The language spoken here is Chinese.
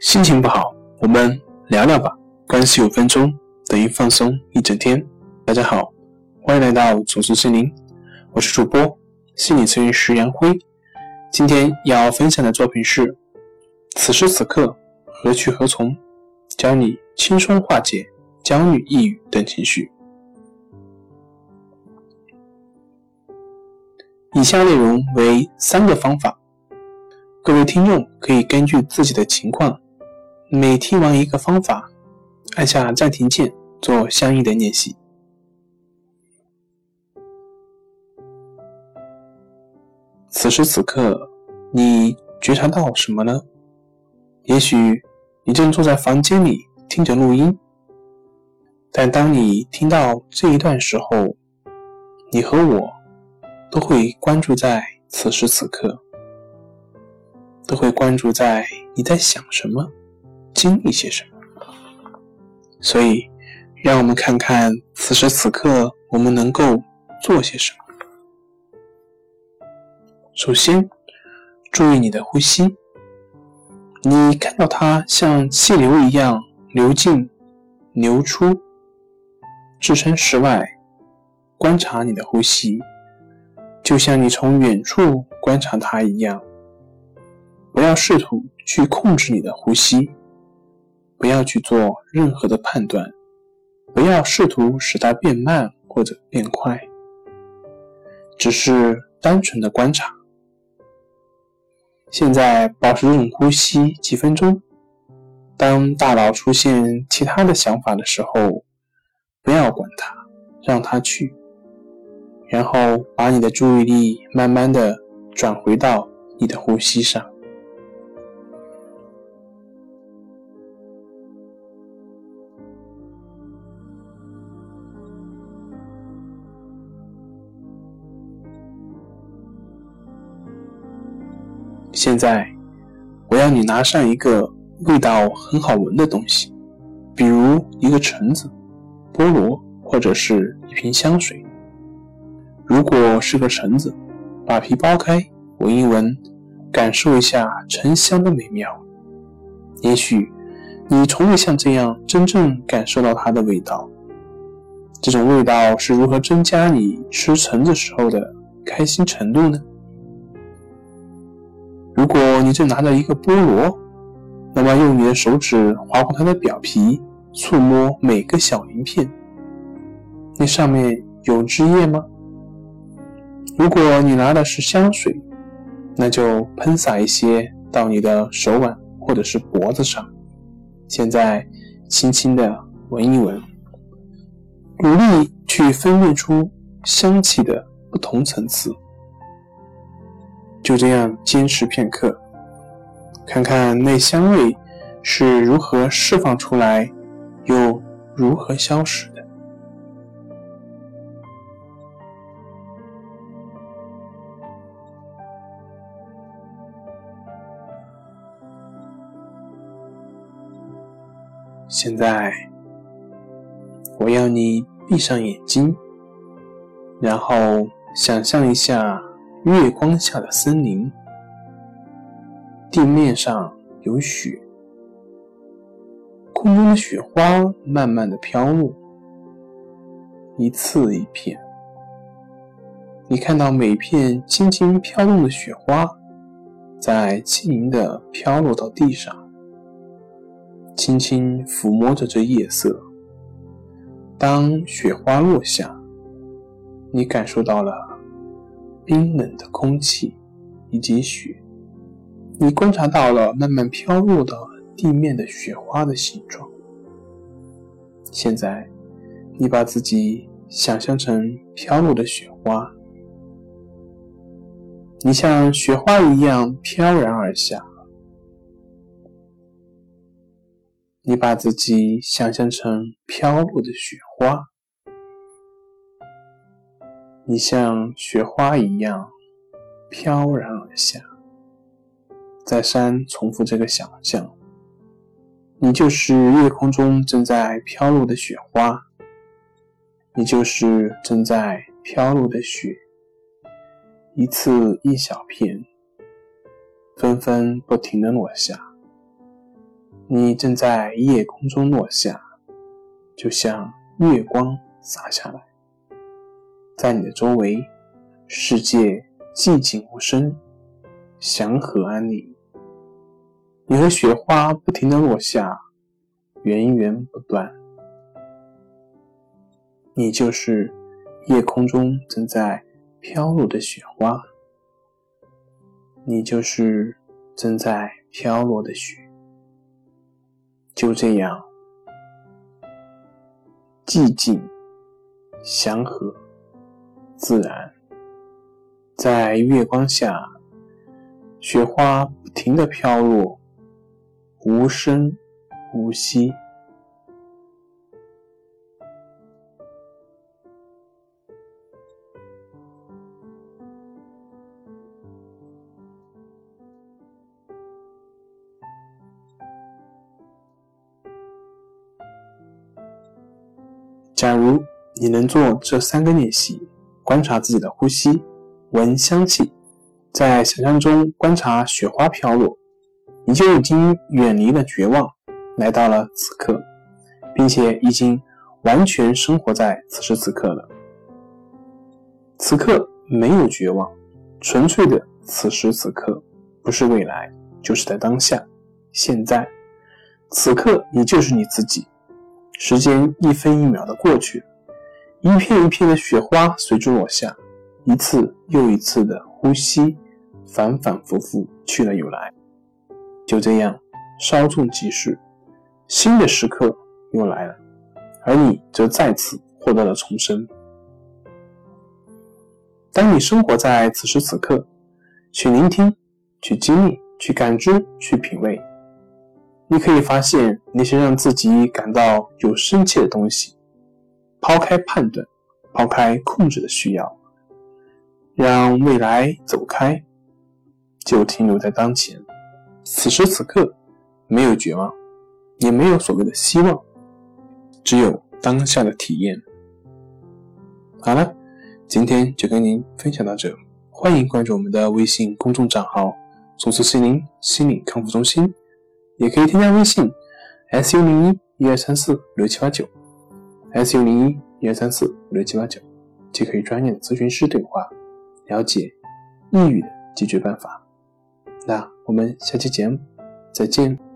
心情不好，我们聊聊吧。关系五分钟等于放松一整天。大家好，欢迎来到总是心灵，我是主播心理咨询师杨辉。今天要分享的作品是：此时此刻何去何从？教你轻松化解焦虑、抑郁等情绪。以下内容为三个方法，各位听众可以根据自己的情况，每听完一个方法，按下暂停键做相应的练习。此时此刻，你觉察到什么呢？也许你正坐在房间里听着录音，但当你听到这一段时候，你和我。都会关注在此时此刻，都会关注在你在想什么，经历些什么。所以，让我们看看此时此刻我们能够做些什么。首先，注意你的呼吸，你看到它像气流一样流进、流出，置身事外，观察你的呼吸。就像你从远处观察它一样，不要试图去控制你的呼吸，不要去做任何的判断，不要试图使它变慢或者变快，只是单纯的观察。现在保持这种呼吸几分钟，当大脑出现其他的想法的时候，不要管它，让它去。然后把你的注意力慢慢的转回到你的呼吸上。现在，我要你拿上一个味道很好闻的东西，比如一个橙子、菠萝，或者是一瓶香水。如果是个橙子，把皮剥开，闻一闻，感受一下橙香的美妙。也许你从未像这样真正感受到它的味道。这种味道是如何增加你吃橙子时候的开心程度呢？如果你正拿着一个菠萝，那么用你的手指划过它的表皮，触摸每个小鳞片，那上面有汁液吗？如果你拿的是香水，那就喷洒一些到你的手腕或者是脖子上。现在，轻轻的闻一闻，努力去分辨出香气的不同层次。就这样坚持片刻，看看那香味是如何释放出来，又如何消失的。现在，我要你闭上眼睛，然后想象一下月光下的森林，地面上有雪，空中的雪花慢慢的飘落，一次一片。你看到每片轻轻飘动的雪花，在轻盈的飘落到地上。轻轻抚摸着这夜色，当雪花落下，你感受到了冰冷的空气以及雪。你观察到了慢慢飘落到地面的雪花的形状。现在，你把自己想象成飘落的雪花，你像雪花一样飘然而下。你把自己想象成飘落的雪花，你像雪花一样飘然而下。再三重复这个想象，你就是夜空中正在飘落的雪花，你就是正在飘落的雪，一次一小片，纷纷不停的落下。你正在夜空中落下，就像月光洒下来，在你的周围，世界寂静无声，祥和安宁。你和雪花不停的落下，源源不断。你就是夜空中正在飘落的雪花，你就是正在飘落的雪。就这样，寂静、祥和、自然，在月光下，雪花不停的飘落。无声无息。假如你能做这三个练习：观察自己的呼吸，闻香气，在想象中观察雪花飘落。你就已经远离了绝望，来到了此刻，并且已经完全生活在此时此刻了。此刻没有绝望，纯粹的此时此刻，不是未来，就是在当下，现在，此刻你就是你自己。时间一分一秒的过去，一片一片的雪花随之落下，一次又一次的呼吸，反反复复，去了又来。就这样，稍纵即逝，新的时刻又来了，而你则再次获得了重生。当你生活在此时此刻，去聆听、去经历、去感知、去品味，你可以发现那些让自己感到有生气的东西，抛开判断，抛开控制的需要，让未来走开，就停留在当前。此时此刻，没有绝望，也没有所谓的希望，只有当下的体验。好了，今天就跟您分享到这，欢迎关注我们的微信公众账号“松弛心灵心理康复中心”，也可以添加微信 “s u 零一一二三四六七八九 ”，“s u 零一一二三四五六七八九”，即可与专业的咨询师对话，了解抑郁的解决办法。那我们下期节目再见。